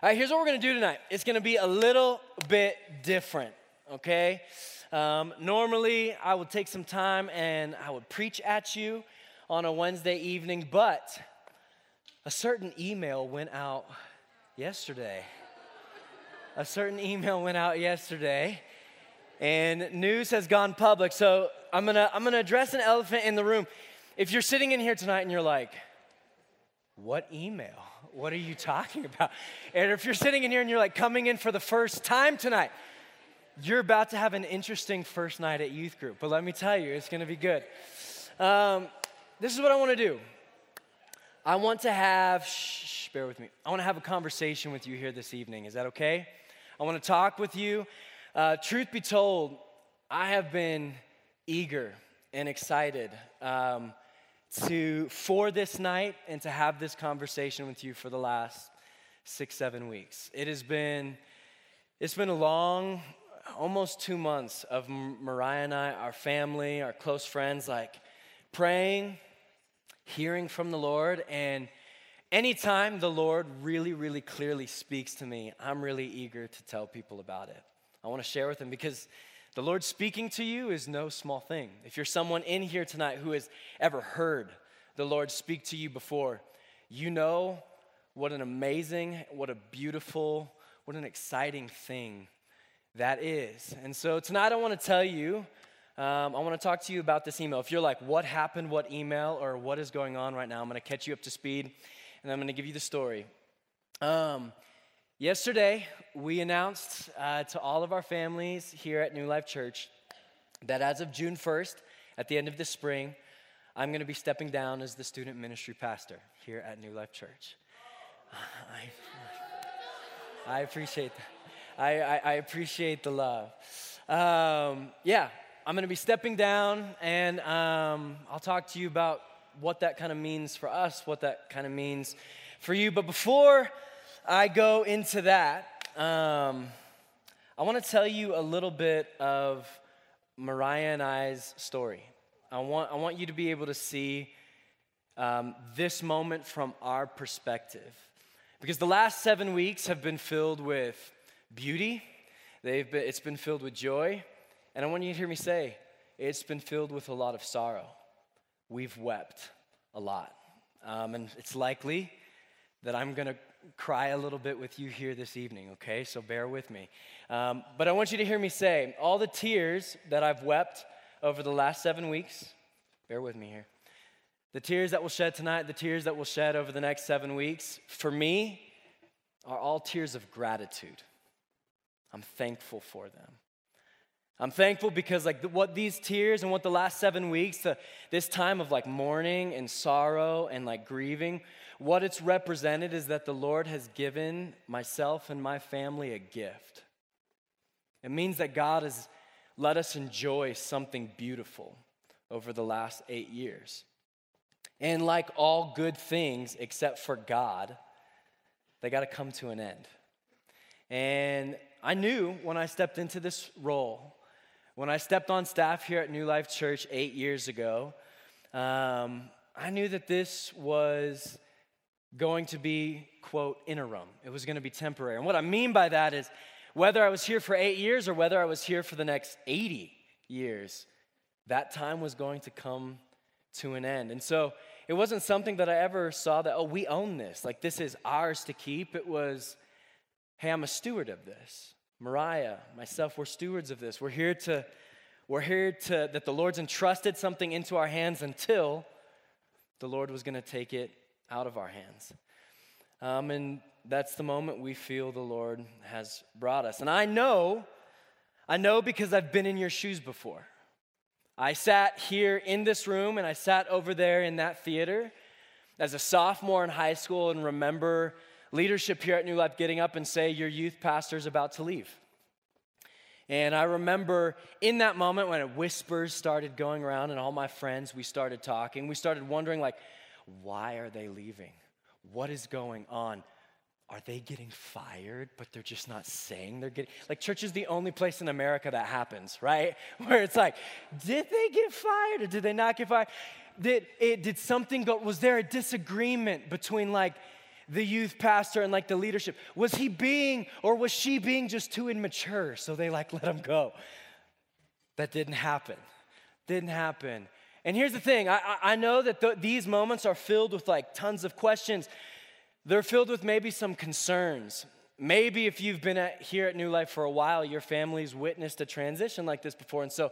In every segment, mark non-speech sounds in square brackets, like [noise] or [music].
All right, here's what we're gonna do tonight. It's gonna be a little bit different, okay? Um, normally, I would take some time and I would preach at you on a Wednesday evening, but a certain email went out yesterday. A certain email went out yesterday, and news has gone public. So I'm gonna, I'm gonna address an elephant in the room. If you're sitting in here tonight and you're like, what email? What are you talking about? And if you're sitting in here and you're like coming in for the first time tonight, you're about to have an interesting first night at youth group. But let me tell you, it's gonna be good. Um, this is what I wanna do. I want to have, shh, bear with me. I wanna have a conversation with you here this evening. Is that okay? I wanna talk with you. Uh, truth be told, I have been eager and excited. Um, to for this night and to have this conversation with you for the last six seven weeks. It has been it's been a long almost two months of mariah and i our family our close friends like praying hearing from the lord and anytime the lord really really clearly speaks to me i'm really eager to tell people about it. I want to share with them because the Lord speaking to you is no small thing. If you're someone in here tonight who has ever heard the Lord speak to you before, you know what an amazing, what a beautiful, what an exciting thing that is. And so tonight I want to tell you, um, I want to talk to you about this email. If you're like, what happened, what email, or what is going on right now, I'm going to catch you up to speed and I'm going to give you the story. Um, Yesterday, we announced uh, to all of our families here at New Life Church that as of June 1st, at the end of the spring, I'm going to be stepping down as the student ministry pastor here at New Life Church. I, I appreciate that. I, I, I, appreciate the love. Um, yeah, I'm going to be stepping down, and um, I'll talk to you about what that kind of means for us, what that kind of means for you. But before I go into that, um, I want to tell you a little bit of Mariah and I's story. I want, I want you to be able to see um, this moment from our perspective. Because the last seven weeks have been filled with beauty, They've been, it's been filled with joy, and I want you to hear me say, it's been filled with a lot of sorrow. We've wept a lot. Um, and it's likely that I'm going to cry a little bit with you here this evening, okay? So bear with me. Um, but I want you to hear me say all the tears that I've wept over the last seven weeks, bear with me here. The tears that we'll shed tonight, the tears that we'll shed over the next seven weeks, for me, are all tears of gratitude. I'm thankful for them. I'm thankful because, like, what these tears and what the last seven weeks, the, this time of like mourning and sorrow and like grieving, what it's represented is that the Lord has given myself and my family a gift. It means that God has let us enjoy something beautiful over the last eight years. And like all good things, except for God, they got to come to an end. And I knew when I stepped into this role when I stepped on staff here at New Life Church eight years ago, um, I knew that this was going to be, quote, interim. It was going to be temporary. And what I mean by that is whether I was here for eight years or whether I was here for the next 80 years, that time was going to come to an end. And so it wasn't something that I ever saw that, oh, we own this. Like, this is ours to keep. It was, hey, I'm a steward of this. Mariah, myself, we're stewards of this. We're here to, we're here to, that the Lord's entrusted something into our hands until the Lord was going to take it out of our hands. Um, and that's the moment we feel the Lord has brought us. And I know, I know because I've been in your shoes before. I sat here in this room and I sat over there in that theater as a sophomore in high school and remember leadership here at New Life getting up and say, Your youth pastor is about to leave. And I remember in that moment when whispers started going around and all my friends, we started talking, we started wondering, like, why are they leaving? What is going on? Are they getting fired, but they're just not saying they're getting like church is the only place in America that happens, right? [laughs] Where it's like, did they get fired or did they not get fired? Did it did something go was there a disagreement between like the youth pastor and like the leadership? Was he being or was she being just too immature? So they like let him go. That didn't happen. Didn't happen. And here's the thing I, I know that th- these moments are filled with like tons of questions. They're filled with maybe some concerns. Maybe if you've been at, here at New Life for a while, your family's witnessed a transition like this before. And so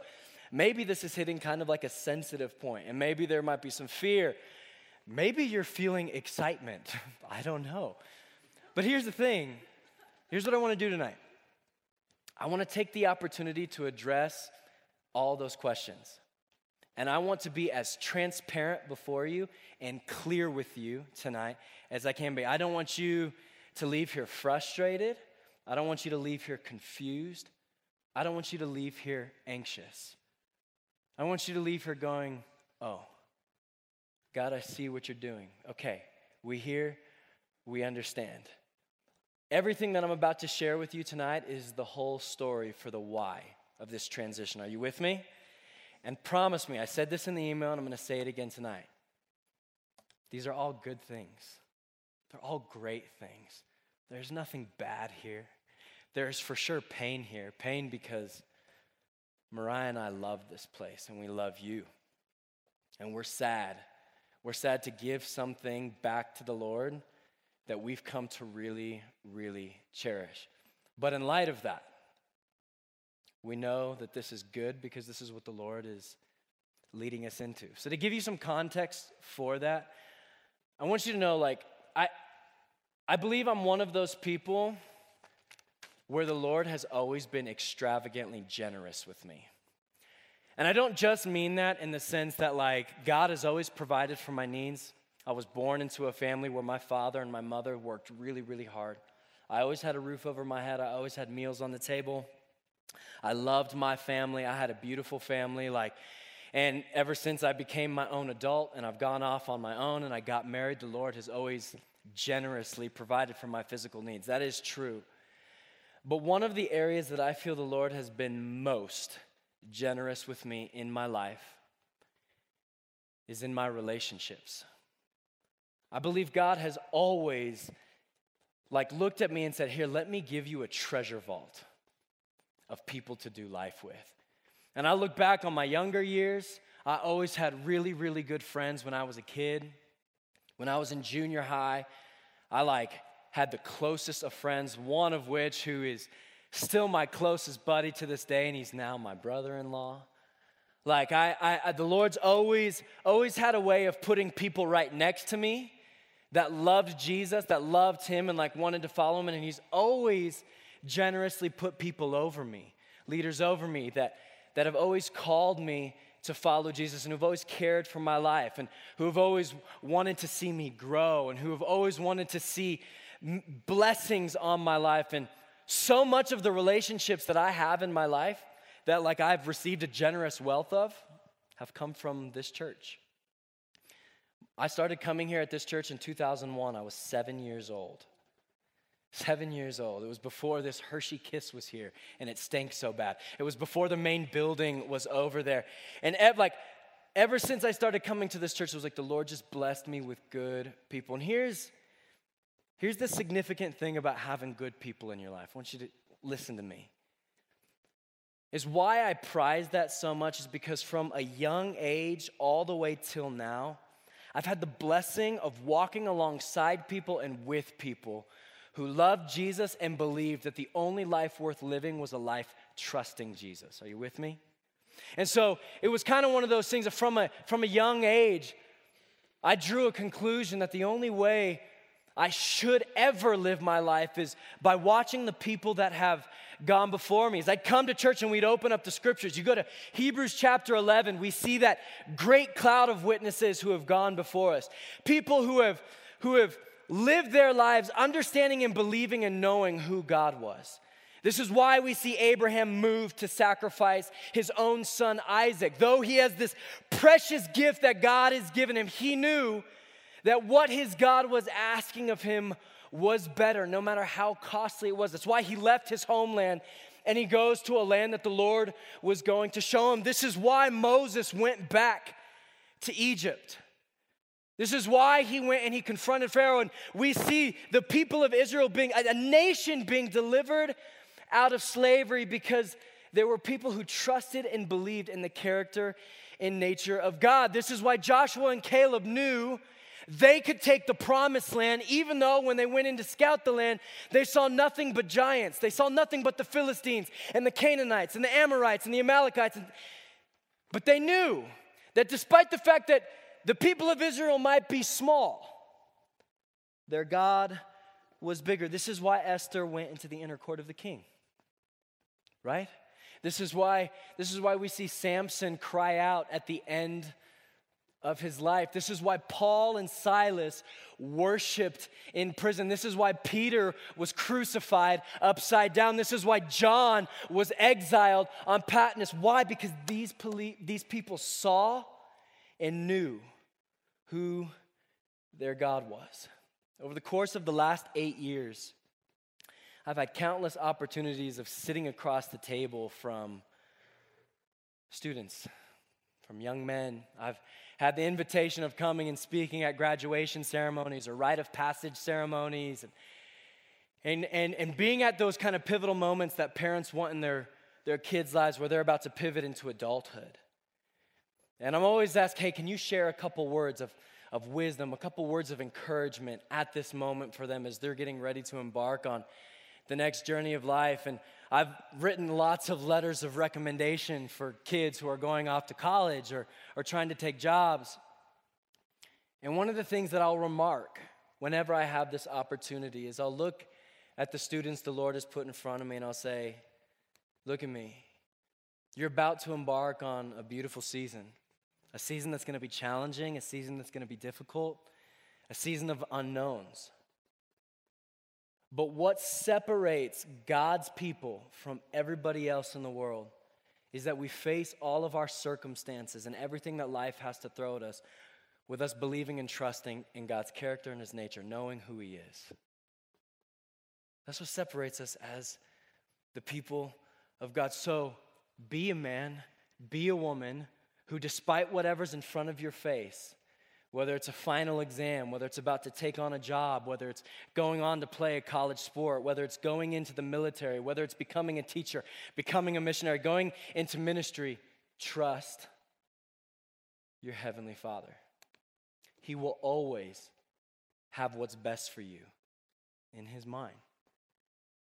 maybe this is hitting kind of like a sensitive point, and maybe there might be some fear. Maybe you're feeling excitement. [laughs] I don't know. But here's the thing here's what I want to do tonight I want to take the opportunity to address all those questions. And I want to be as transparent before you and clear with you tonight as I can be. I don't want you to leave here frustrated. I don't want you to leave here confused. I don't want you to leave here anxious. I want you to leave here going, Oh, God, I see what you're doing. Okay, we hear, we understand. Everything that I'm about to share with you tonight is the whole story for the why of this transition. Are you with me? And promise me, I said this in the email and I'm going to say it again tonight. These are all good things. They're all great things. There's nothing bad here. There's for sure pain here. Pain because Mariah and I love this place and we love you. And we're sad. We're sad to give something back to the Lord that we've come to really, really cherish. But in light of that, we know that this is good because this is what the Lord is leading us into. So, to give you some context for that, I want you to know like, I, I believe I'm one of those people where the Lord has always been extravagantly generous with me. And I don't just mean that in the sense that, like, God has always provided for my needs. I was born into a family where my father and my mother worked really, really hard. I always had a roof over my head, I always had meals on the table. I loved my family. I had a beautiful family. Like, and ever since I became my own adult and I've gone off on my own and I got married, the Lord has always generously provided for my physical needs. That is true. But one of the areas that I feel the Lord has been most generous with me in my life is in my relationships. I believe God has always like looked at me and said, "Here, let me give you a treasure vault of people to do life with." And I look back on my younger years, I always had really really good friends when I was a kid. When I was in junior high, I like had the closest of friends, one of which who is still my closest buddy to this day, and he's now my brother-in-law. Like I, I, the Lord's always, always had a way of putting people right next to me that loved Jesus, that loved Him, and like wanted to follow Him, and He's always generously put people over me, leaders over me that that have always called me to follow Jesus and who've always cared for my life and who have always wanted to see me grow and who have always wanted to see blessings on my life. And so much of the relationships that I have in my life that like I've received a generous wealth of have come from this church. I started coming here at this church in 2001. I was seven years old. Seven years old. It was before this Hershey Kiss was here and it stank so bad. It was before the main building was over there. And ev- like ever since I started coming to this church, it was like the Lord just blessed me with good people. And here's here's the significant thing about having good people in your life. I want you to listen to me. Is why I prize that so much is because from a young age all the way till now, I've had the blessing of walking alongside people and with people who loved Jesus and believed that the only life worth living was a life trusting Jesus. Are you with me? And so it was kind of one of those things that from a, from a young age, I drew a conclusion that the only way I should ever live my life is by watching the people that have gone before me. As I'd come to church and we'd open up the scriptures, you go to Hebrews chapter 11, we see that great cloud of witnesses who have gone before us. People who have, who have lived their lives understanding and believing and knowing who God was. This is why we see Abraham move to sacrifice his own son Isaac. Though he has this precious gift that God has given him, he knew that what his God was asking of him was better, no matter how costly it was. That's why he left his homeland and he goes to a land that the Lord was going to show him. This is why Moses went back to Egypt. This is why he went and he confronted Pharaoh. And we see the people of Israel being, a nation being delivered out of slavery because there were people who trusted and believed in the character and nature of God. This is why Joshua and Caleb knew they could take the promised land, even though when they went in to scout the land, they saw nothing but giants. They saw nothing but the Philistines and the Canaanites and the Amorites and the Amalekites. But they knew that despite the fact that the people of Israel might be small, their God was bigger. This is why Esther went into the inner court of the king. Right? This is why this is why we see Samson cry out at the end of his life. This is why Paul and Silas worshiped in prison. This is why Peter was crucified upside down. This is why John was exiled on Patmos. Why? Because these, poli- these people saw and knew who their God was. Over the course of the last eight years, I've had countless opportunities of sitting across the table from students, from young men. I've had the invitation of coming and speaking at graduation ceremonies or rite of passage ceremonies and, and, and, and being at those kind of pivotal moments that parents want in their, their kids' lives where they're about to pivot into adulthood. And I'm always asked, hey, can you share a couple words of, of wisdom, a couple words of encouragement at this moment for them as they're getting ready to embark on the next journey of life. And I've written lots of letters of recommendation for kids who are going off to college or, or trying to take jobs. And one of the things that I'll remark whenever I have this opportunity is I'll look at the students the Lord has put in front of me and I'll say, Look at me. You're about to embark on a beautiful season, a season that's going to be challenging, a season that's going to be difficult, a season of unknowns. But what separates God's people from everybody else in the world is that we face all of our circumstances and everything that life has to throw at us with us believing and trusting in God's character and His nature, knowing who He is. That's what separates us as the people of God. So be a man, be a woman who, despite whatever's in front of your face, whether it's a final exam, whether it's about to take on a job, whether it's going on to play a college sport, whether it's going into the military, whether it's becoming a teacher, becoming a missionary, going into ministry, trust your Heavenly Father. He will always have what's best for you in His mind.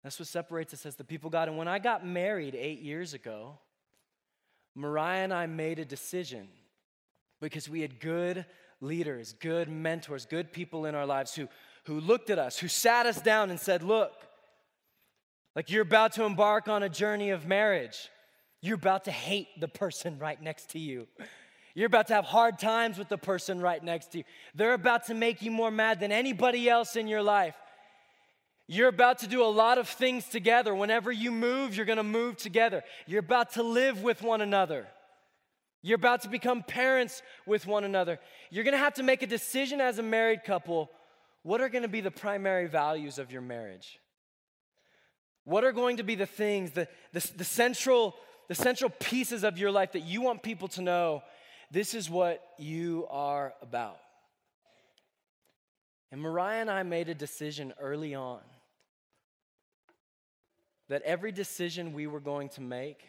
That's what separates us as the people God. And when I got married eight years ago, Mariah and I made a decision because we had good leaders, good mentors, good people in our lives who, who looked at us, who sat us down and said, Look, like you're about to embark on a journey of marriage. You're about to hate the person right next to you. You're about to have hard times with the person right next to you. They're about to make you more mad than anybody else in your life. You're about to do a lot of things together. Whenever you move, you're going to move together. You're about to live with one another. You're about to become parents with one another. You're going to have to make a decision as a married couple. What are going to be the primary values of your marriage? What are going to be the things, the, the, the, central, the central pieces of your life that you want people to know this is what you are about? And Mariah and I made a decision early on that every decision we were going to make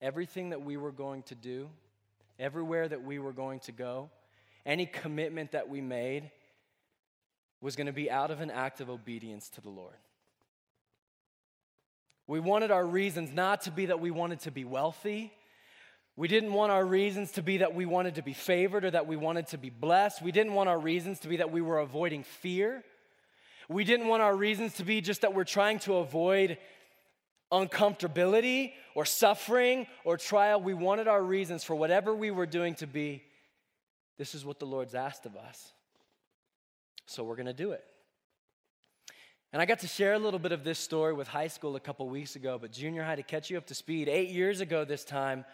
everything that we were going to do, everywhere that we were going to go, any commitment that we made was going to be out of an act of obedience to the Lord. We wanted our reasons not to be that we wanted to be wealthy. We didn't want our reasons to be that we wanted to be favored or that we wanted to be blessed. We didn't want our reasons to be that we were avoiding fear. We didn't want our reasons to be just that we're trying to avoid uncomfortability or suffering or trial. We wanted our reasons for whatever we were doing to be this is what the Lord's asked of us. So we're going to do it. And I got to share a little bit of this story with high school a couple weeks ago, but junior high, to catch you up to speed, eight years ago this time,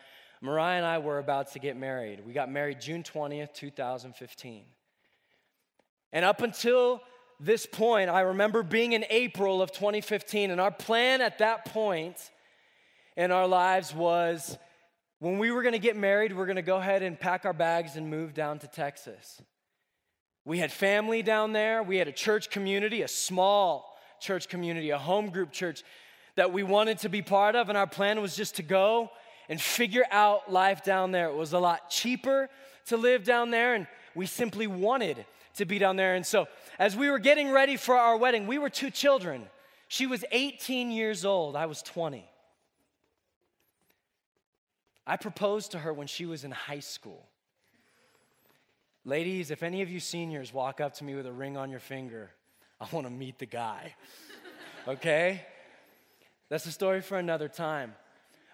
Mariah and I were about to get married. We got married June 20th, 2015. And up until this point, I remember being in April of 2015, and our plan at that point in our lives was when we were gonna get married, we're gonna go ahead and pack our bags and move down to Texas. We had family down there. We had a church community, a small church community, a home group church that we wanted to be part of. And our plan was just to go and figure out life down there. It was a lot cheaper to live down there, and we simply wanted to be down there. And so, as we were getting ready for our wedding, we were two children. She was 18 years old, I was 20. I proposed to her when she was in high school. Ladies, if any of you seniors walk up to me with a ring on your finger, I want to meet the guy. Okay? That's a story for another time.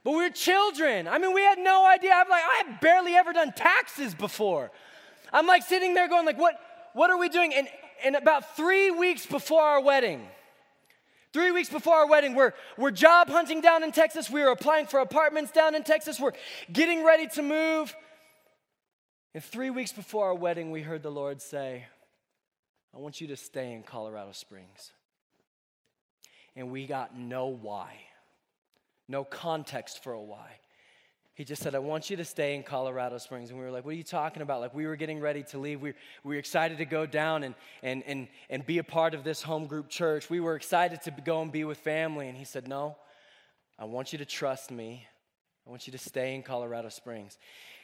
But we're children. I mean, we had no idea. I'm like, I have barely ever done taxes before. I'm like sitting there going, like, what, what are we doing? And, and about three weeks before our wedding, Three weeks before our wedding, we're, we're job hunting down in Texas. We are applying for apartments down in Texas. We're getting ready to move. And three weeks before our wedding, we heard the Lord say, I want you to stay in Colorado Springs. And we got no why, no context for a why. He just said, I want you to stay in Colorado Springs. And we were like, What are you talking about? Like, we were getting ready to leave. We, we were excited to go down and, and, and, and be a part of this home group church. We were excited to go and be with family. And he said, No, I want you to trust me. I want you to stay in Colorado Springs.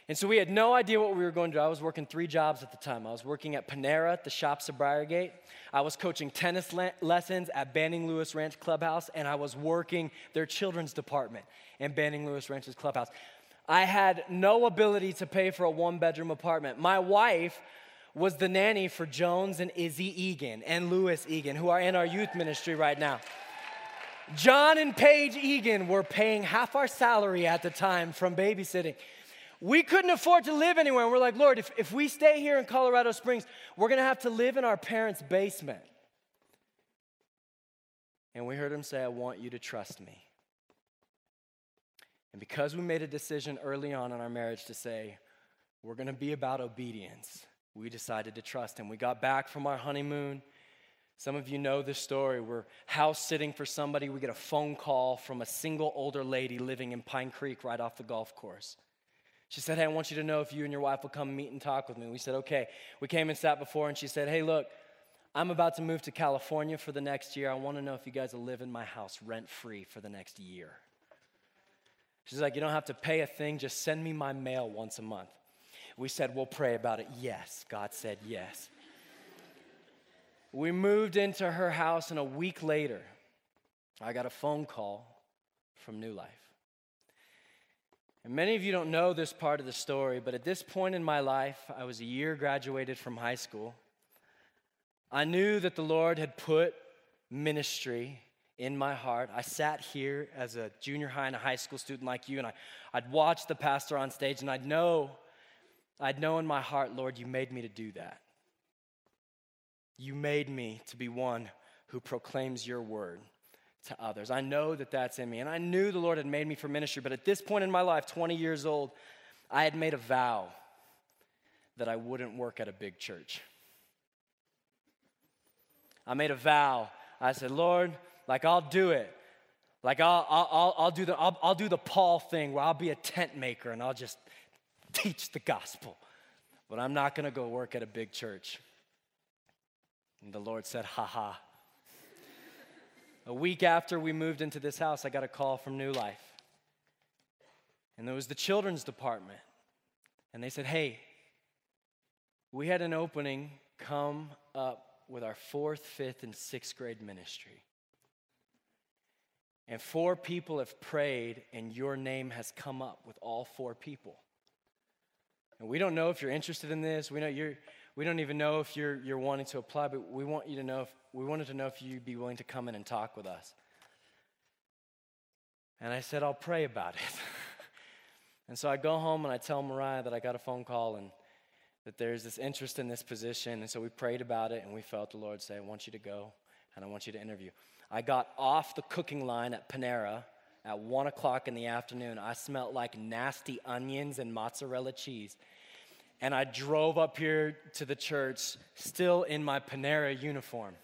And so we had no idea what we were going to do. I was working three jobs at the time. I was working at Panera at the shops of Briargate. I was coaching tennis le- lessons at Banning Lewis Ranch Clubhouse, and I was working their children's department in Banning Lewis Ranch's clubhouse. I had no ability to pay for a one bedroom apartment. My wife was the nanny for Jones and Izzy Egan and Lewis Egan, who are in our youth ministry right now. John and Paige Egan were paying half our salary at the time from babysitting. We couldn't afford to live anywhere. And we're like, Lord, if, if we stay here in Colorado Springs, we're going to have to live in our parents' basement. And we heard him say, I want you to trust me. And because we made a decision early on in our marriage to say, we're going to be about obedience, we decided to trust him. We got back from our honeymoon. Some of you know this story. We're house sitting for somebody. We get a phone call from a single older lady living in Pine Creek right off the golf course. She said, Hey, I want you to know if you and your wife will come meet and talk with me. We said, Okay. We came and sat before, and she said, Hey, look, I'm about to move to California for the next year. I want to know if you guys will live in my house rent free for the next year. She's like, You don't have to pay a thing, just send me my mail once a month. We said, We'll pray about it. Yes. God said yes. We moved into her house, and a week later, I got a phone call from New Life. And many of you don't know this part of the story, but at this point in my life, I was a year graduated from high school. I knew that the Lord had put ministry in my heart. I sat here as a junior high and a high school student like you, and I, I'd watch the pastor on stage, and I'd know, I'd know in my heart, Lord, you made me to do that. You made me to be one who proclaims your word to others. I know that that's in me, and I knew the Lord had made me for ministry, but at this point in my life, 20 years old, I had made a vow that I wouldn't work at a big church. I made a vow. I said, Lord, like, I'll do it. Like, I'll, I'll, I'll, do the, I'll, I'll do the Paul thing where I'll be a tent maker and I'll just teach the gospel. But I'm not going to go work at a big church. And the Lord said, ha ha. a week after we moved into this house, I got a call from New Life. And there was the children's department. And they said, hey, we had an opening come up with our fourth, fifth, and sixth grade ministry. And four people have prayed, and your name has come up with all four people. And we don't know if you're interested in this. We, know you're, we don't even know if you're, you're wanting to apply, but we want you to know if, we wanted to know if you'd be willing to come in and talk with us. And I said, I'll pray about it. [laughs] and so I go home and I tell Mariah that I got a phone call and that there's this interest in this position. And so we prayed about it and we felt the Lord say, I want you to go and I want you to interview. I got off the cooking line at Panera at one o'clock in the afternoon. I smelled like nasty onions and mozzarella cheese. And I drove up here to the church still in my Panera uniform.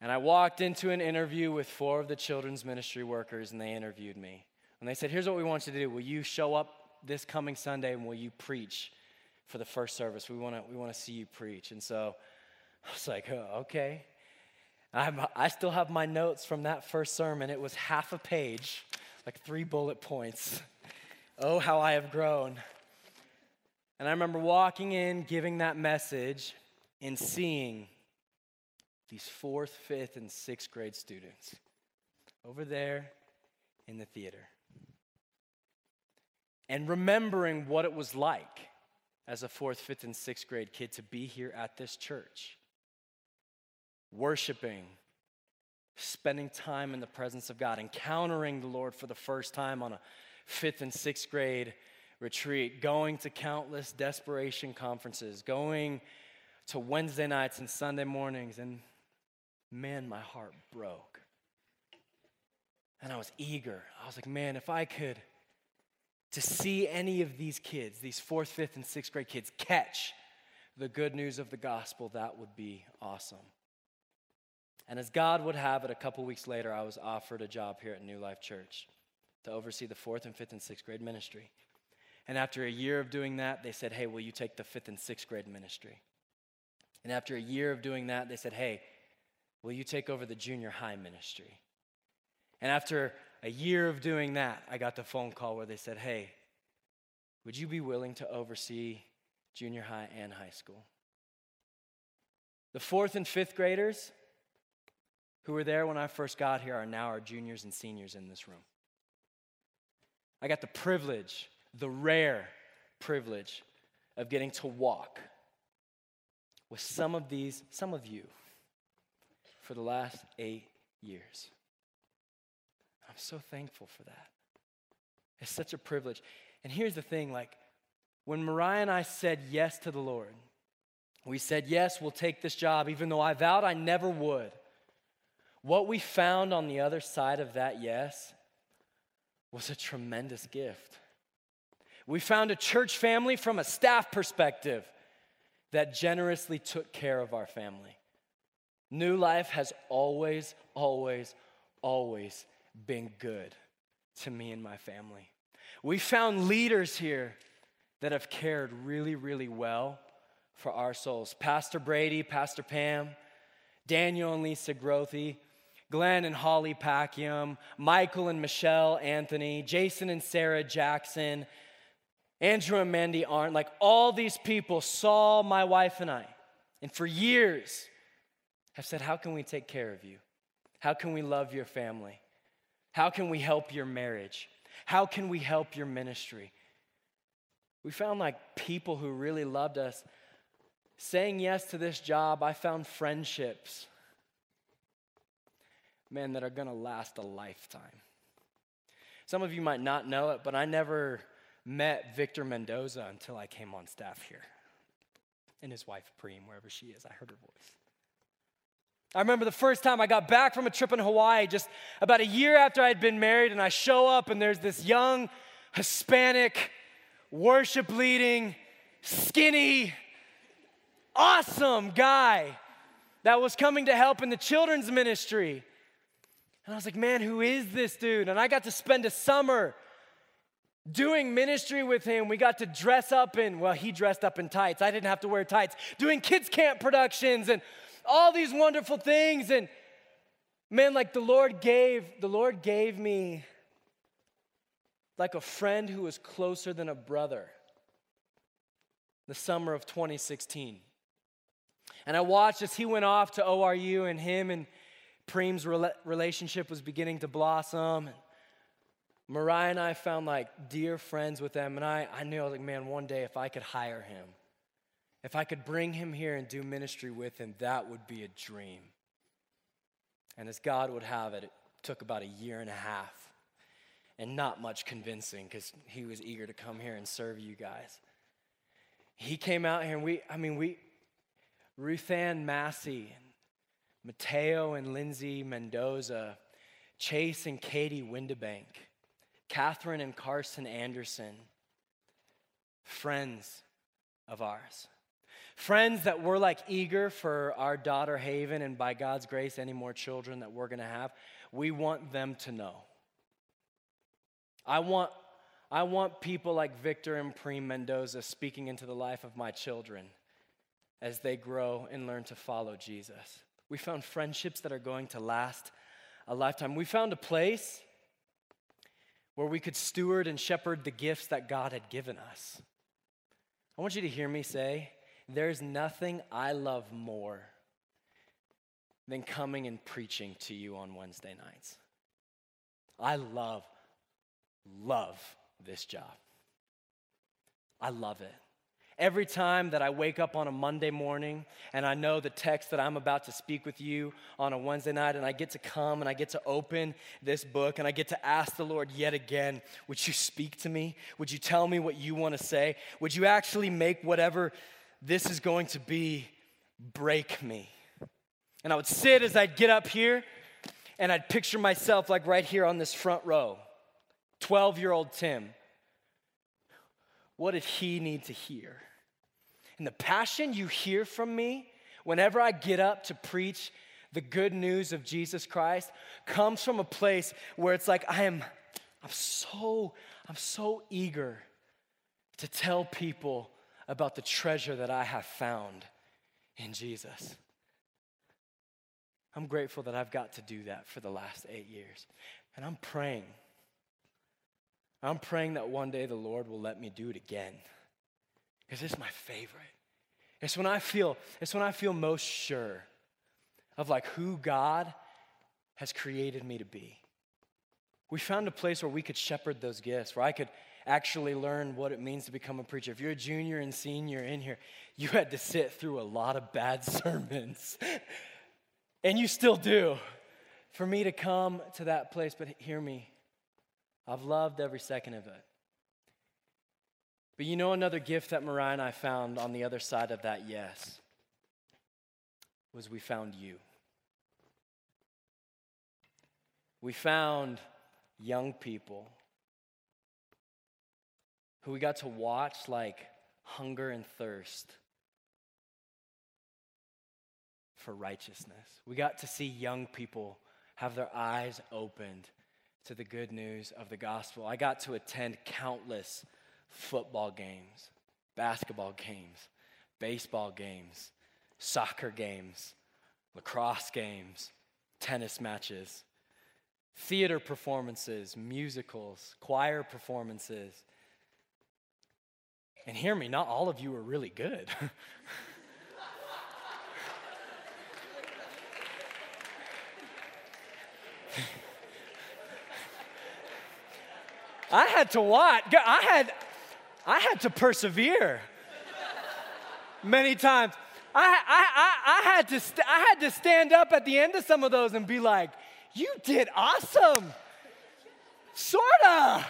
And I walked into an interview with four of the children's ministry workers, and they interviewed me. And they said, Here's what we want you to do. Will you show up this coming Sunday and will you preach for the first service. We want to we want to see you preach." And so I was like, oh, "Okay." I'm, I still have my notes from that first sermon. It was half a page, like three bullet points. Oh, how I have grown. And I remember walking in, giving that message, and seeing these fourth, fifth, and sixth grade students over there in the theater. And remembering what it was like as a fourth, fifth, and sixth grade kid to be here at this church, worshiping, spending time in the presence of God, encountering the Lord for the first time on a fifth and sixth grade retreat, going to countless desperation conferences, going to Wednesday nights and Sunday mornings, and man, my heart broke. And I was eager. I was like, man, if I could to see any of these kids, these fourth, fifth, and sixth grade kids, catch the good news of the gospel, that would be awesome. And as God would have it, a couple weeks later, I was offered a job here at New Life Church to oversee the fourth and fifth and sixth grade ministry. And after a year of doing that, they said, Hey, will you take the fifth and sixth grade ministry? And after a year of doing that, they said, Hey, will you take over the junior high ministry? And after a year of doing that, I got the phone call where they said, Hey, would you be willing to oversee junior high and high school? The fourth and fifth graders who were there when I first got here are now our juniors and seniors in this room. I got the privilege, the rare privilege of getting to walk with some of these, some of you, for the last eight years. I'm so thankful for that. It's such a privilege. And here's the thing like, when Mariah and I said yes to the Lord, we said, Yes, we'll take this job, even though I vowed I never would. What we found on the other side of that yes was a tremendous gift. We found a church family from a staff perspective that generously took care of our family. New life has always, always, always been good to me and my family. We found leaders here that have cared really, really well for our souls. Pastor Brady, Pastor Pam, Daniel and Lisa Grothe, Glenn and Holly Packiam, Michael and Michelle Anthony, Jason and Sarah Jackson, Andrew and Mandy Arndt. Like all these people saw my wife and I, and for years have said, How can we take care of you? How can we love your family? How can we help your marriage? How can we help your ministry? We found like people who really loved us. Saying yes to this job, I found friendships, man, that are gonna last a lifetime. Some of you might not know it, but I never met Victor Mendoza until I came on staff here. And his wife, Preem, wherever she is, I heard her voice. I remember the first time I got back from a trip in Hawaii, just about a year after I'd been married, and I show up, and there's this young Hispanic, worship leading, skinny, awesome guy that was coming to help in the children's ministry. And I was like, man, who is this dude? And I got to spend a summer doing ministry with him. We got to dress up in, well, he dressed up in tights. I didn't have to wear tights. Doing kids' camp productions and all these wonderful things. And man, like the Lord gave, the Lord gave me like a friend who was closer than a brother the summer of 2016. And I watched as he went off to ORU and him and Preem's relationship was beginning to blossom. And Mariah and I found like dear friends with them. And I, I knew, I was like, man, one day if I could hire him, if I could bring him here and do ministry with him, that would be a dream. And as God would have it, it took about a year and a half and not much convincing because he was eager to come here and serve you guys. He came out here and we, I mean, we, Ruth Ann Massey, and Mateo and Lindsay Mendoza, Chase and Katie Windebank, Catherine and Carson Anderson, friends of ours. Friends that we're like eager for our daughter Haven and by God's grace, any more children that we're gonna have, we want them to know. I want, I want people like Victor and Preem Mendoza speaking into the life of my children as they grow and learn to follow Jesus. We found friendships that are going to last a lifetime. We found a place where we could steward and shepherd the gifts that God had given us. I want you to hear me say, there's nothing I love more than coming and preaching to you on Wednesday nights. I love, love this job. I love it. Every time that I wake up on a Monday morning and I know the text that I'm about to speak with you on a Wednesday night, and I get to come and I get to open this book and I get to ask the Lord yet again, Would you speak to me? Would you tell me what you want to say? Would you actually make whatever this is going to be break me? And I would sit as I'd get up here and I'd picture myself like right here on this front row 12 year old Tim what did he need to hear? And the passion you hear from me whenever I get up to preach the good news of Jesus Christ comes from a place where it's like I am I'm so I'm so eager to tell people about the treasure that I have found in Jesus. I'm grateful that I've got to do that for the last 8 years. And I'm praying I'm praying that one day the Lord will let me do it again. Because it's my favorite. It's when I feel, it's when I feel most sure of like who God has created me to be. We found a place where we could shepherd those gifts, where I could actually learn what it means to become a preacher. If you're a junior and senior in here, you had to sit through a lot of bad [laughs] sermons. and you still do. For me to come to that place, but hear me. I've loved every second of it. But you know, another gift that Mariah and I found on the other side of that yes was we found you. We found young people who we got to watch like hunger and thirst for righteousness. We got to see young people have their eyes opened to the good news of the gospel. I got to attend countless football games, basketball games, baseball games, soccer games, lacrosse games, tennis matches, theater performances, musicals, choir performances. And hear me, not all of you are really good. [laughs] I had to watch. I had, I had to persevere many times. I, I, I, I, had to st- I had to stand up at the end of some of those and be like, You did awesome. Sorta.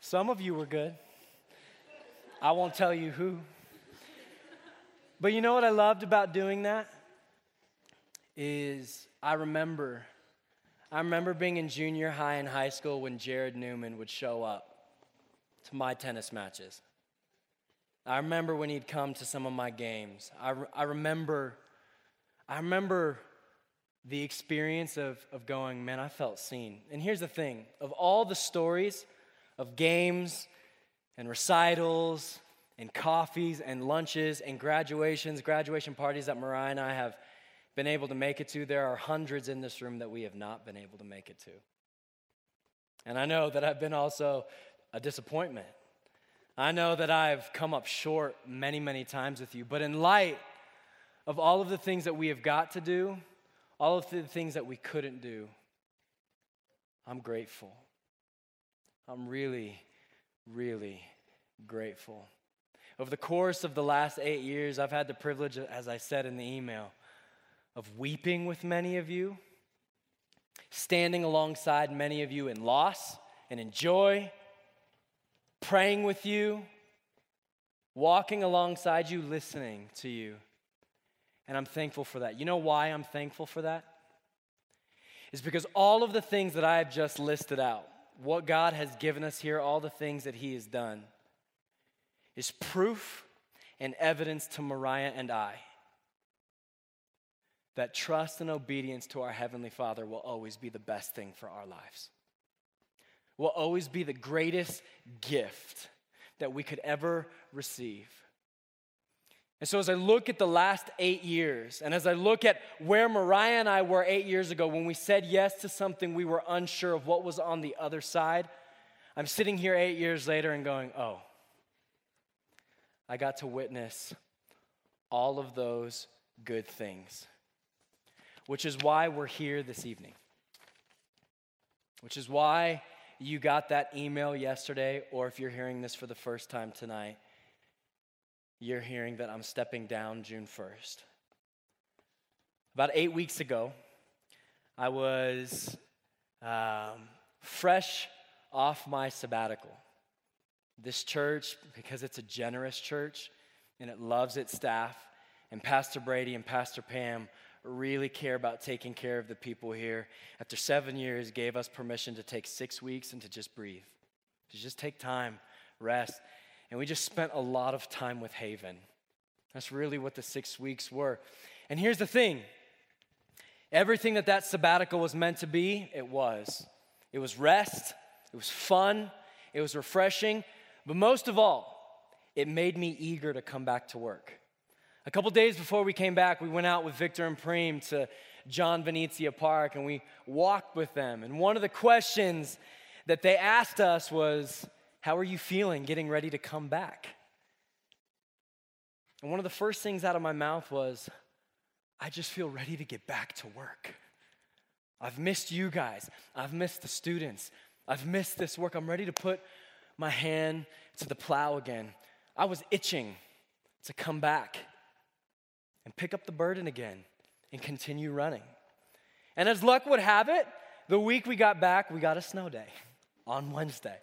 Some of you were good. I won't tell you who. But you know what I loved about doing that? Is I remember, I remember being in junior high and high school when Jared Newman would show up to my tennis matches. I remember when he'd come to some of my games. I, I remember, I remember the experience of, of going, man, I felt seen. And here's the thing of all the stories of games and recitals and coffees and lunches and graduations, graduation parties that Mariah and I have been able to make it to, there are hundreds in this room that we have not been able to make it to. And I know that I've been also a disappointment. I know that I've come up short many, many times with you. But in light of all of the things that we have got to do, all of the things that we couldn't do, I'm grateful. I'm really, really grateful. Over the course of the last eight years, I've had the privilege, as I said in the email, of weeping with many of you, standing alongside many of you in loss and in joy, praying with you, walking alongside you, listening to you. And I'm thankful for that. You know why I'm thankful for that? Is because all of the things that I have just listed out, what God has given us here, all the things that He has done, is proof and evidence to Mariah and I that trust and obedience to our Heavenly Father will always be the best thing for our lives, will always be the greatest gift that we could ever receive. And so, as I look at the last eight years, and as I look at where Mariah and I were eight years ago when we said yes to something we were unsure of what was on the other side, I'm sitting here eight years later and going, oh, I got to witness all of those good things, which is why we're here this evening, which is why you got that email yesterday, or if you're hearing this for the first time tonight you're hearing that I'm stepping down June 1st. About eight weeks ago, I was um, fresh off my sabbatical. This church, because it's a generous church and it loves its staff, and Pastor Brady and Pastor Pam really care about taking care of the people here. After seven years, gave us permission to take six weeks and to just breathe, to just take time, rest and we just spent a lot of time with Haven. That's really what the six weeks were. And here's the thing everything that that sabbatical was meant to be, it was. It was rest, it was fun, it was refreshing, but most of all, it made me eager to come back to work. A couple days before we came back, we went out with Victor and Preem to John Venezia Park and we walked with them. And one of the questions that they asked us was, how are you feeling getting ready to come back? And one of the first things out of my mouth was, I just feel ready to get back to work. I've missed you guys. I've missed the students. I've missed this work. I'm ready to put my hand to the plow again. I was itching to come back and pick up the burden again and continue running. And as luck would have it, the week we got back, we got a snow day [laughs] on Wednesday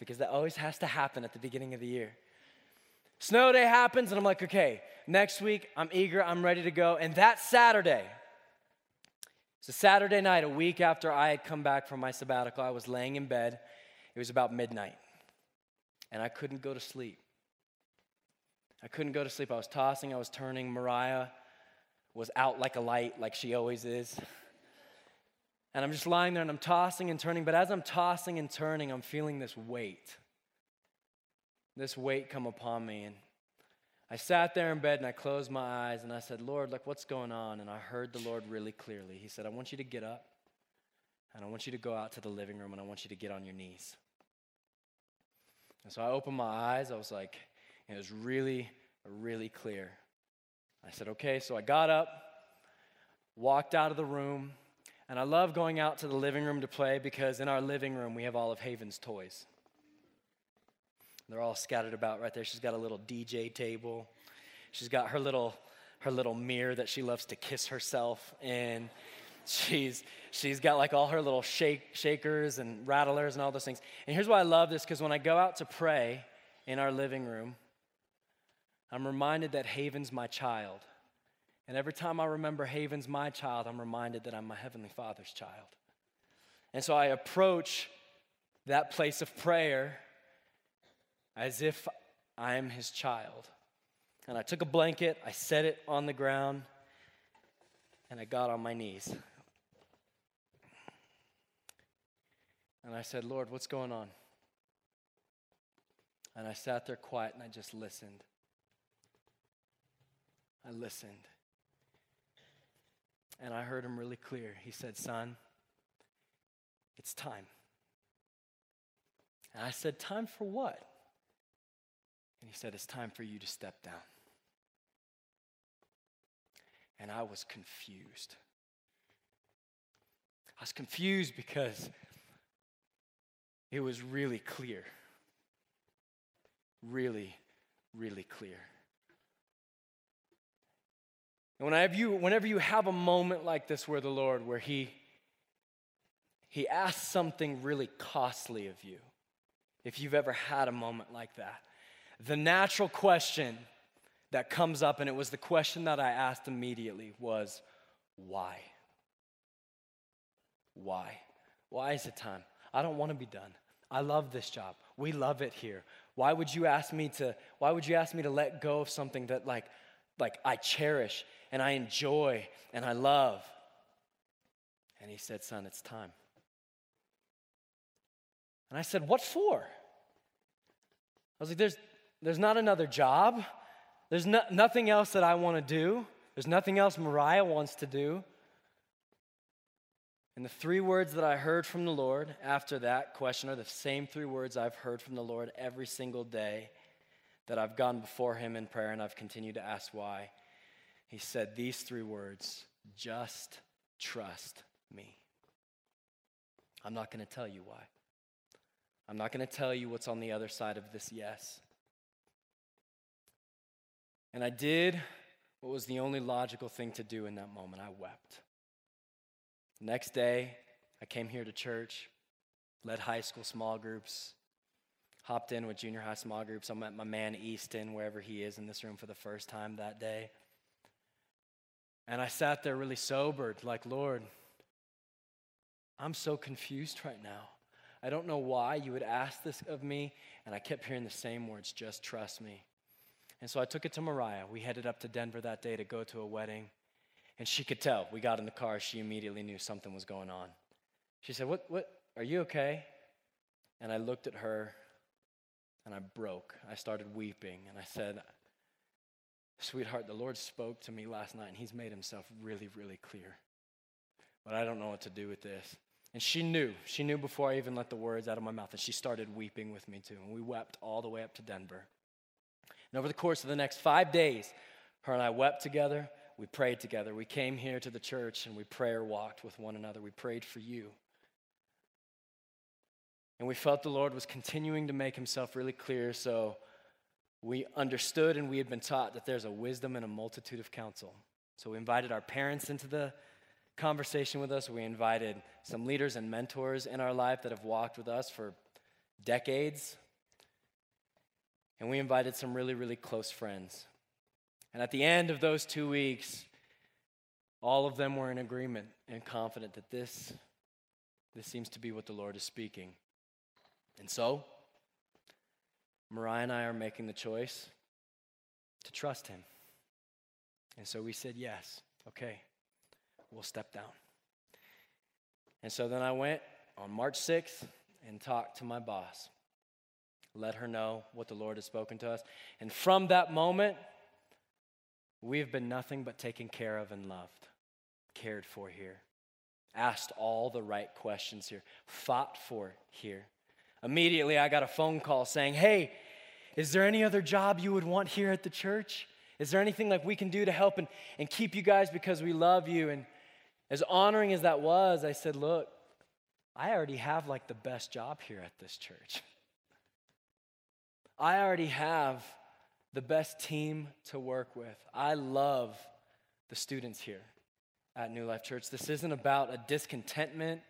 because that always has to happen at the beginning of the year. Snow day happens, and I'm like, okay, next week I'm eager, I'm ready to go. And that Saturday, it's a Saturday night, a week after I had come back from my sabbatical, I was laying in bed. It was about midnight, and I couldn't go to sleep. I couldn't go to sleep. I was tossing, I was turning. Mariah was out like a light, like she always is. And I'm just lying there and I'm tossing and turning. But as I'm tossing and turning, I'm feeling this weight. This weight come upon me. And I sat there in bed and I closed my eyes and I said, Lord, like, what's going on? And I heard the Lord really clearly. He said, I want you to get up and I want you to go out to the living room and I want you to get on your knees. And so I opened my eyes. I was like, it was really, really clear. I said, okay. So I got up, walked out of the room, and I love going out to the living room to play because in our living room we have all of Haven's toys. They're all scattered about right there. She's got a little DJ table. She's got her little her little mirror that she loves to kiss herself in. She's she's got like all her little shake shakers and rattlers and all those things. And here's why I love this because when I go out to pray in our living room, I'm reminded that Haven's my child. And every time I remember Haven's my child, I'm reminded that I'm my Heavenly Father's child. And so I approach that place of prayer as if I am his child. And I took a blanket, I set it on the ground, and I got on my knees. And I said, Lord, what's going on? And I sat there quiet and I just listened. I listened. And I heard him really clear. He said, Son, it's time. And I said, Time for what? And he said, It's time for you to step down. And I was confused. I was confused because it was really clear. Really, really clear. And whenever you, whenever you have a moment like this where the Lord, where He He asks something really costly of you, if you've ever had a moment like that, the natural question that comes up, and it was the question that I asked immediately, was why? Why? Why is it time? I don't want to be done. I love this job. We love it here. Why would you ask me to why would you ask me to let go of something that like like I cherish and I enjoy and I love. And he said, Son, it's time. And I said, What for? I was like, There's, there's not another job. There's no, nothing else that I want to do. There's nothing else Mariah wants to do. And the three words that I heard from the Lord after that question are the same three words I've heard from the Lord every single day that I've gone before Him in prayer and I've continued to ask why. He said these three words just trust me. I'm not going to tell you why. I'm not going to tell you what's on the other side of this yes. And I did what was the only logical thing to do in that moment. I wept. Next day, I came here to church, led high school small groups, hopped in with junior high small groups. I met my man Easton, wherever he is in this room for the first time that day. And I sat there really sobered, like, Lord, I'm so confused right now. I don't know why you would ask this of me. And I kept hearing the same words just trust me. And so I took it to Mariah. We headed up to Denver that day to go to a wedding. And she could tell. We got in the car, she immediately knew something was going on. She said, What, what, are you okay? And I looked at her and I broke. I started weeping and I said, Sweetheart, the Lord spoke to me last night and He's made Himself really, really clear. But I don't know what to do with this. And she knew. She knew before I even let the words out of my mouth. And she started weeping with me too. And we wept all the way up to Denver. And over the course of the next five days, her and I wept together. We prayed together. We came here to the church and we prayer walked with one another. We prayed for you. And we felt the Lord was continuing to make himself really clear. So we understood and we had been taught that there's a wisdom and a multitude of counsel. So we invited our parents into the conversation with us. We invited some leaders and mentors in our life that have walked with us for decades. And we invited some really, really close friends. And at the end of those two weeks, all of them were in agreement and confident that this, this seems to be what the Lord is speaking. And so, Mariah and I are making the choice to trust Him. And so we said, yes, okay, we'll step down. And so then I went on March 6th and talked to my boss, let her know what the Lord has spoken to us. And from that moment, we have been nothing but taken care of and loved, cared for here, asked all the right questions here, fought for here. Immediately, I got a phone call saying, Hey, is there any other job you would want here at the church? Is there anything like we can do to help and, and keep you guys because we love you? And as honoring as that was, I said, Look, I already have like the best job here at this church. I already have the best team to work with. I love the students here at New Life Church. This isn't about a discontentment,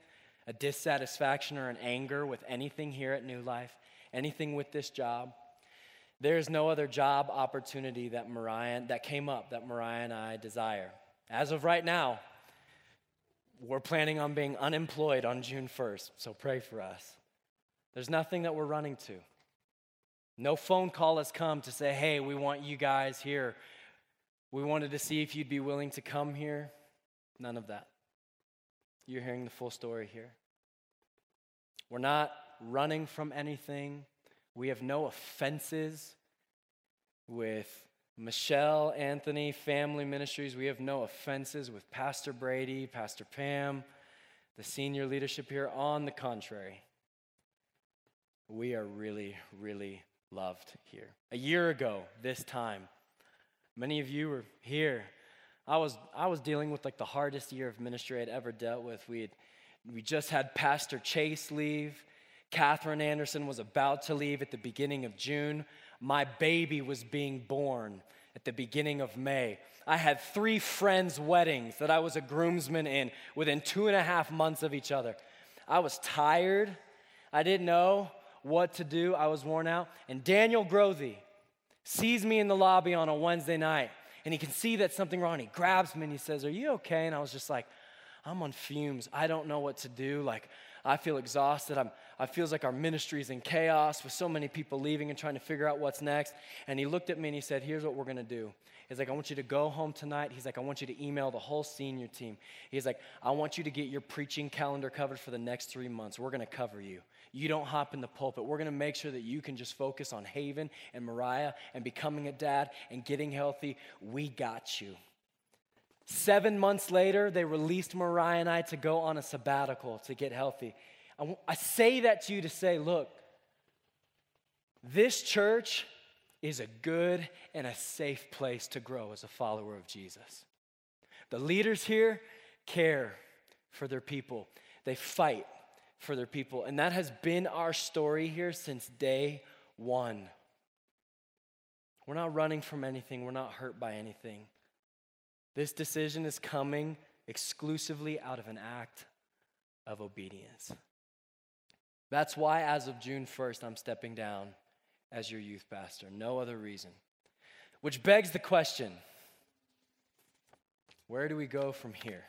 a dissatisfaction, or an anger with anything here at New Life, anything with this job. There's no other job opportunity that Mariah that came up that Mariah and I desire. As of right now, we're planning on being unemployed on June 1st, so pray for us. There's nothing that we're running to. No phone call has come to say, hey, we want you guys here. We wanted to see if you'd be willing to come here. None of that. You're hearing the full story here. We're not running from anything. We have no offenses with Michelle, Anthony, Family Ministries. We have no offenses with Pastor Brady, Pastor Pam, the senior leadership here. On the contrary, we are really, really loved here. A year ago, this time, many of you were here. I was, I was dealing with like the hardest year of ministry I'd ever dealt with. We, had, we just had Pastor Chase leave. Catherine Anderson was about to leave at the beginning of June. My baby was being born at the beginning of May. I had three friends' weddings that I was a groomsman in within two and a half months of each other. I was tired. I didn't know what to do. I was worn out. And Daniel Grothe sees me in the lobby on a Wednesday night and he can see that something wrong. He grabs me and he says, Are you okay? And I was just like, I'm on fumes. I don't know what to do. Like, I feel exhausted. I'm, I feels like our ministry is in chaos with so many people leaving and trying to figure out what's next. And he looked at me and he said, Here's what we're going to do. He's like, I want you to go home tonight. He's like, I want you to email the whole senior team. He's like, I want you to get your preaching calendar covered for the next three months. We're going to cover you. You don't hop in the pulpit. We're going to make sure that you can just focus on Haven and Mariah and becoming a dad and getting healthy. We got you. Seven months later, they released Mariah and I to go on a sabbatical to get healthy. I, I say that to you to say, look, this church is a good and a safe place to grow as a follower of Jesus. The leaders here care for their people, they fight for their people. And that has been our story here since day one. We're not running from anything, we're not hurt by anything. This decision is coming exclusively out of an act of obedience. That's why, as of June 1st, I'm stepping down as your youth pastor. No other reason. Which begs the question where do we go from here?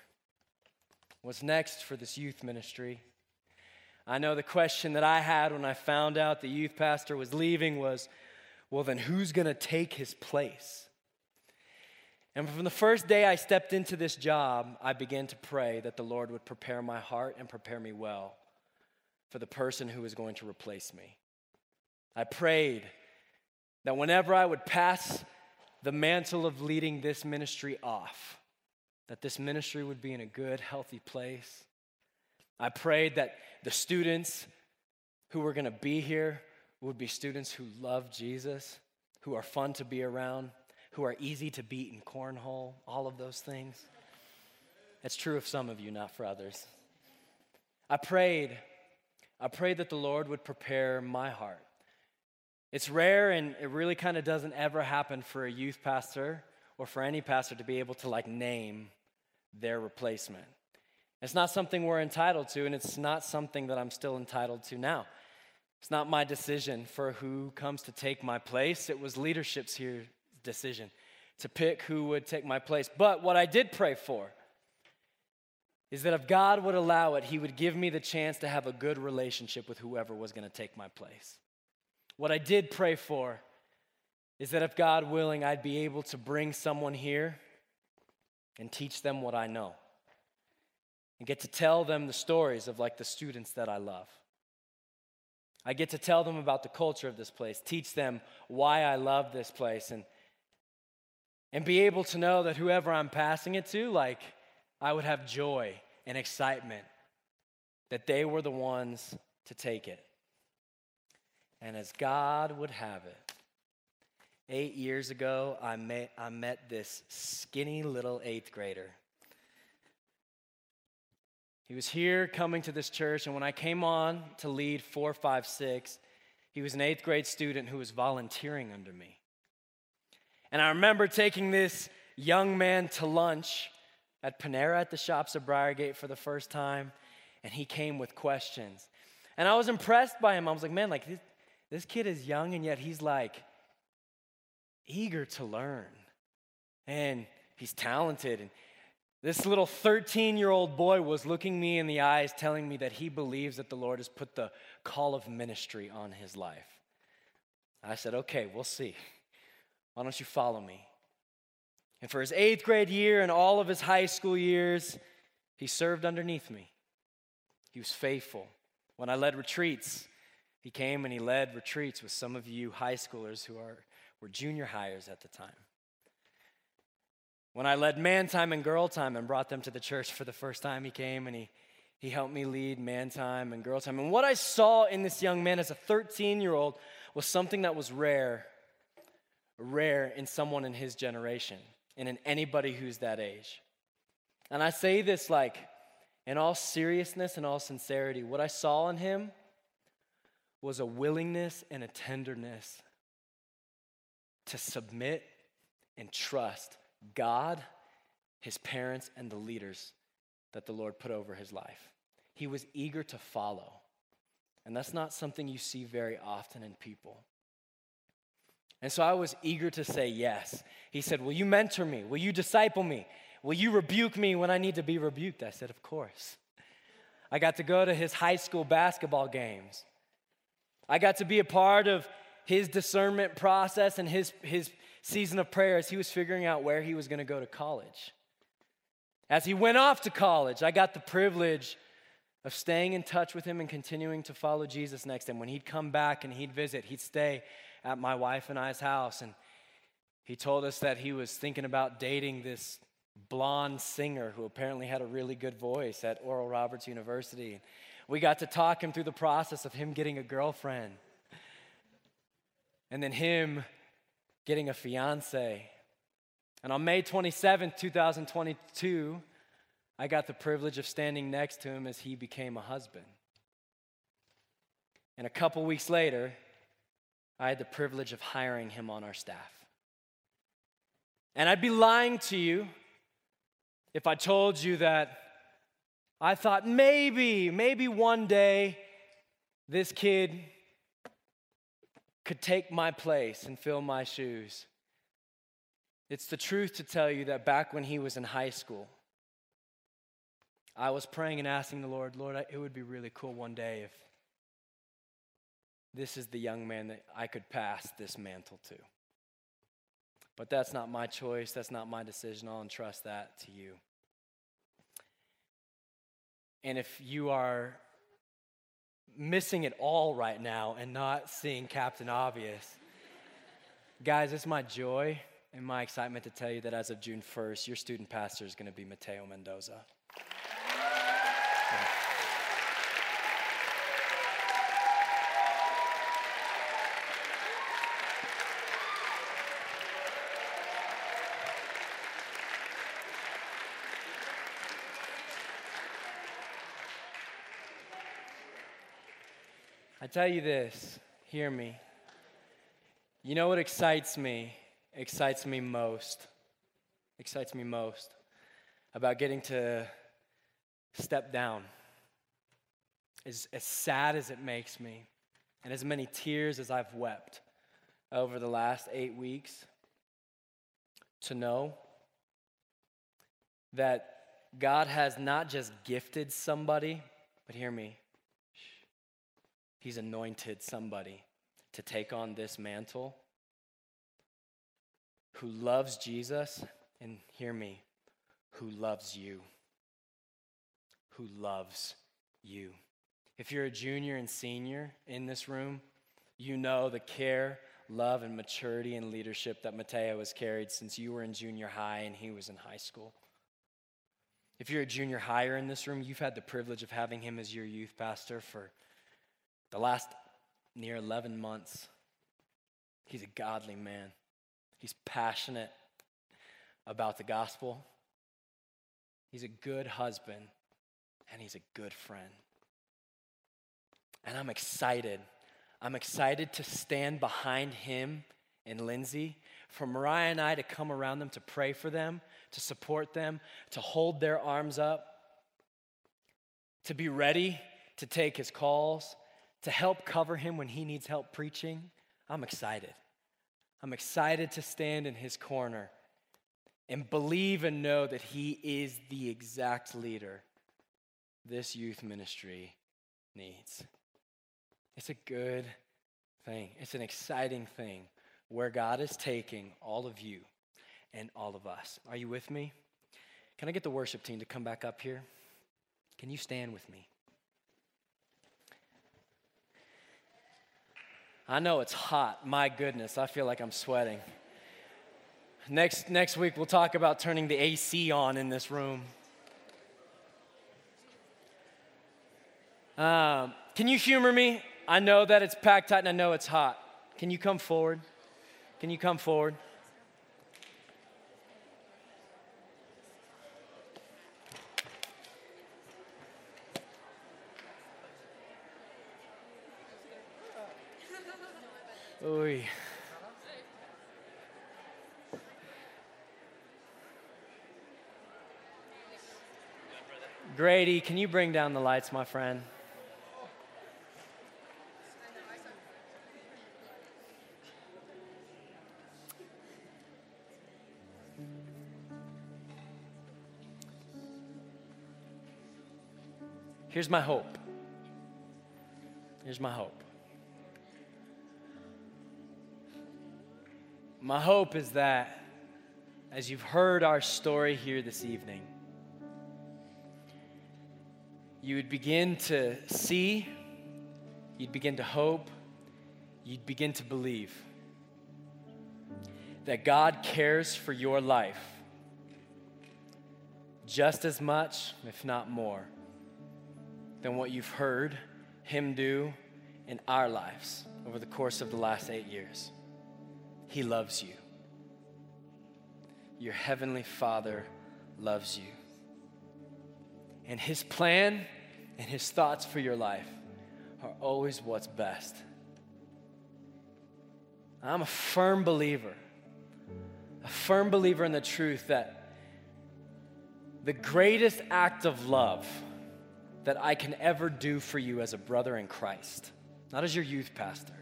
What's next for this youth ministry? I know the question that I had when I found out the youth pastor was leaving was well, then who's going to take his place? And from the first day I stepped into this job, I began to pray that the Lord would prepare my heart and prepare me well for the person who was going to replace me. I prayed that whenever I would pass the mantle of leading this ministry off, that this ministry would be in a good, healthy place. I prayed that the students who were going to be here would be students who love Jesus, who are fun to be around, who are easy to beat in cornhole, all of those things. It's true of some of you, not for others. I prayed, I prayed that the Lord would prepare my heart it's rare and it really kind of doesn't ever happen for a youth pastor or for any pastor to be able to like name their replacement. It's not something we're entitled to, and it's not something that I'm still entitled to now. It's not my decision for who comes to take my place. It was leadership's here decision to pick who would take my place. But what I did pray for is that if God would allow it, He would give me the chance to have a good relationship with whoever was going to take my place. What I did pray for is that if God willing, I'd be able to bring someone here and teach them what I know and get to tell them the stories of like the students that I love. I get to tell them about the culture of this place, teach them why I love this place, and, and be able to know that whoever I'm passing it to, like, I would have joy and excitement that they were the ones to take it. And as God would have it, eight years ago, I met, I met this skinny little eighth grader. He was here coming to this church, and when I came on to lead 456, he was an eighth grade student who was volunteering under me. And I remember taking this young man to lunch at Panera at the shops of Briargate for the first time, and he came with questions. And I was impressed by him. I was like, man, like, this kid is young and yet he's like eager to learn. And he's talented. And this little 13 year old boy was looking me in the eyes, telling me that he believes that the Lord has put the call of ministry on his life. I said, okay, we'll see. Why don't you follow me? And for his eighth grade year and all of his high school years, he served underneath me. He was faithful. When I led retreats, he came and he led retreats with some of you high schoolers who are, were junior hires at the time. When I led man time and girl time and brought them to the church for the first time, he came and he, he helped me lead man time and girl time. And what I saw in this young man as a 13 year old was something that was rare, rare in someone in his generation and in anybody who's that age. And I say this like, in all seriousness and all sincerity, what I saw in him was a willingness and a tenderness to submit and trust God, his parents, and the leaders that the Lord put over his life. He was eager to follow. And that's not something you see very often in people. And so I was eager to say yes. He said, Will you mentor me? Will you disciple me? Will you rebuke me when I need to be rebuked? I said, Of course. I got to go to his high school basketball games. I got to be a part of his discernment process and his, his season of prayer as he was figuring out where he was going to go to college. As he went off to college, I got the privilege of staying in touch with him and continuing to follow Jesus next him. When he'd come back and he'd visit, he'd stay at my wife and I's house. And he told us that he was thinking about dating this blonde singer who apparently had a really good voice at Oral Roberts University. We got to talk him through the process of him getting a girlfriend and then him getting a fiance. And on May 27, 2022, I got the privilege of standing next to him as he became a husband. And a couple weeks later, I had the privilege of hiring him on our staff. And I'd be lying to you if I told you that I thought maybe, maybe one day this kid could take my place and fill my shoes. It's the truth to tell you that back when he was in high school, I was praying and asking the Lord, Lord, it would be really cool one day if this is the young man that I could pass this mantle to. But that's not my choice. That's not my decision. I'll entrust that to you. And if you are missing it all right now and not seeing Captain Obvious, guys, it's my joy and my excitement to tell you that as of June 1st, your student pastor is going to be Mateo Mendoza. Tell you this, hear me. You know what excites me? Excites me most. Excites me most about getting to step down. As, as sad as it makes me, and as many tears as I've wept over the last eight weeks, to know that God has not just gifted somebody, but hear me, He's anointed somebody to take on this mantle who loves Jesus, and hear me, who loves you. Who loves you. If you're a junior and senior in this room, you know the care, love, and maturity and leadership that Mateo has carried since you were in junior high and he was in high school. If you're a junior higher in this room, you've had the privilege of having him as your youth pastor for the last near 11 months, he's a godly man. He's passionate about the gospel. He's a good husband, and he's a good friend. And I'm excited. I'm excited to stand behind him and Lindsay, for Mariah and I to come around them to pray for them, to support them, to hold their arms up, to be ready to take his calls, to help cover him when he needs help preaching, I'm excited. I'm excited to stand in his corner and believe and know that he is the exact leader this youth ministry needs. It's a good thing, it's an exciting thing where God is taking all of you and all of us. Are you with me? Can I get the worship team to come back up here? Can you stand with me? I know it's hot. My goodness, I feel like I'm sweating. Next, next week, we'll talk about turning the AC on in this room. Um, can you humor me? I know that it's packed tight and I know it's hot. Can you come forward? Can you come forward? Brady, can you bring down the lights, my friend? Here's my hope. Here's my hope. My hope is that as you've heard our story here this evening, you would begin to see, you'd begin to hope, you'd begin to believe that God cares for your life just as much, if not more, than what you've heard Him do in our lives over the course of the last eight years. He loves you. Your Heavenly Father loves you. And His plan and His thoughts for your life are always what's best. I'm a firm believer, a firm believer in the truth that the greatest act of love that I can ever do for you as a brother in Christ, not as your youth pastor,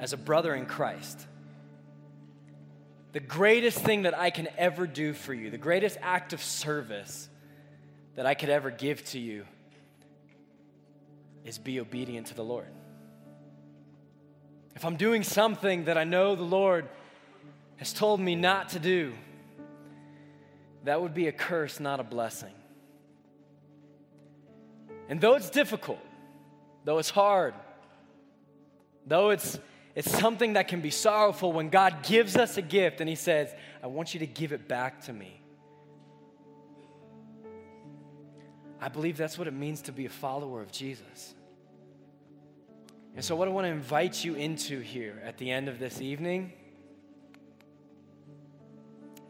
as a brother in Christ. The greatest thing that I can ever do for you, the greatest act of service that I could ever give to you is be obedient to the Lord. If I'm doing something that I know the Lord has told me not to do, that would be a curse, not a blessing. And though it's difficult, though it's hard, though it's, it's something that can be sorrowful when God gives us a gift and He says, I want you to give it back to me. I believe that's what it means to be a follower of Jesus. And so, what I want to invite you into here at the end of this evening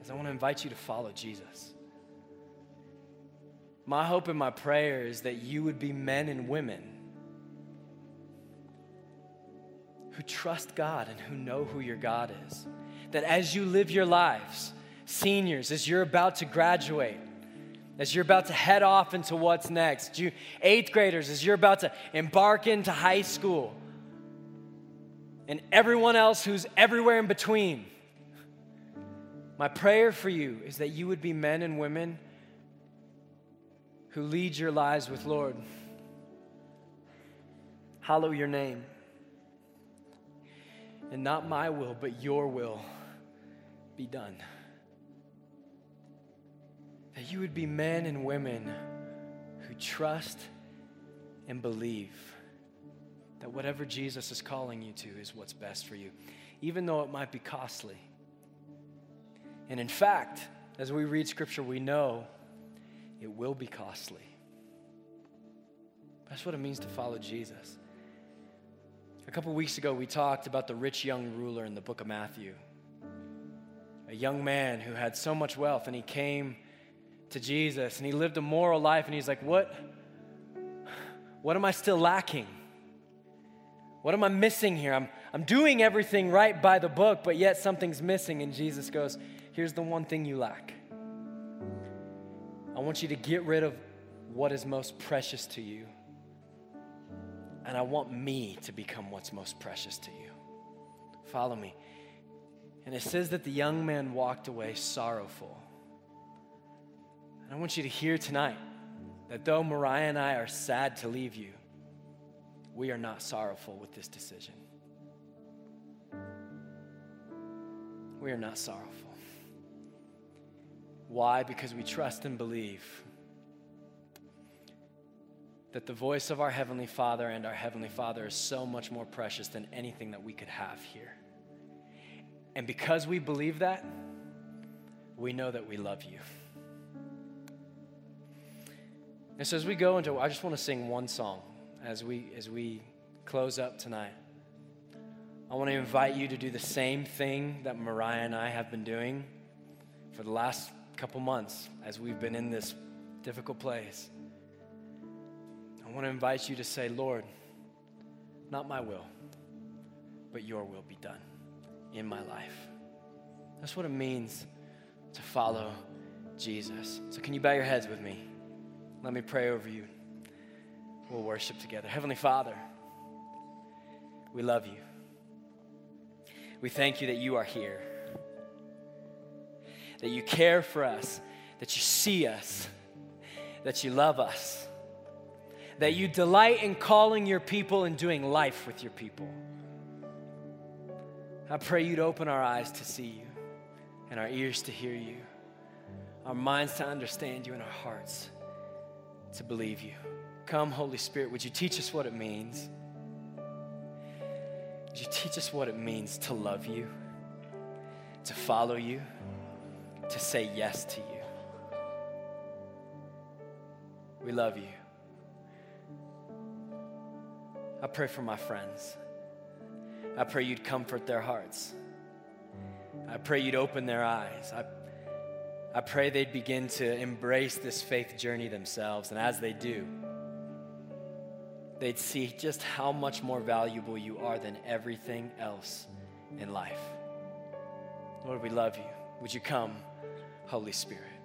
is I want to invite you to follow Jesus. My hope and my prayer is that you would be men and women who trust God and who know who your God is. That as you live your lives, seniors, as you're about to graduate, as you're about to head off into what's next, you eighth graders, as you're about to embark into high school, and everyone else who's everywhere in between. My prayer for you is that you would be men and women who lead your lives with Lord. Hallow your name. And not my will, but your will be done. That you would be men and women who trust and believe that whatever Jesus is calling you to is what's best for you, even though it might be costly. And in fact, as we read scripture, we know it will be costly. That's what it means to follow Jesus. A couple weeks ago, we talked about the rich young ruler in the book of Matthew. A young man who had so much wealth, and he came to Jesus and he lived a moral life, and he's like, What? What am I still lacking? What am I missing here? I'm, I'm doing everything right by the book, but yet something's missing. And Jesus goes, Here's the one thing you lack. I want you to get rid of what is most precious to you. And I want me to become what's most precious to you. Follow me. And it says that the young man walked away sorrowful. And I want you to hear tonight that though Mariah and I are sad to leave you, we are not sorrowful with this decision. We are not sorrowful. Why? Because we trust and believe that the voice of our Heavenly Father and our Heavenly Father is so much more precious than anything that we could have here. And because we believe that, we know that we love you. And so as we go into, I just want to sing one song as we as we close up tonight. I want to invite you to do the same thing that Mariah and I have been doing for the last couple months as we've been in this difficult place. I want to invite you to say, Lord, not my will, but your will be done in my life. That's what it means to follow Jesus. So, can you bow your heads with me? Let me pray over you. We'll worship together. Heavenly Father, we love you. We thank you that you are here that you care for us, that you see us, that you love us. that you delight in calling your people and doing life with your people. I pray you'd open our eyes to see you and our ears to hear you, our minds to understand you, and our hearts to believe you. Come, Holy Spirit, would you teach us what it means? Would you teach us what it means to love you, to follow you, to say yes to you? We love you. I pray for my friends. I pray you'd comfort their hearts. I pray you'd open their eyes. I, I pray they'd begin to embrace this faith journey themselves. And as they do, they'd see just how much more valuable you are than everything else in life. Lord, we love you. Would you come, Holy Spirit?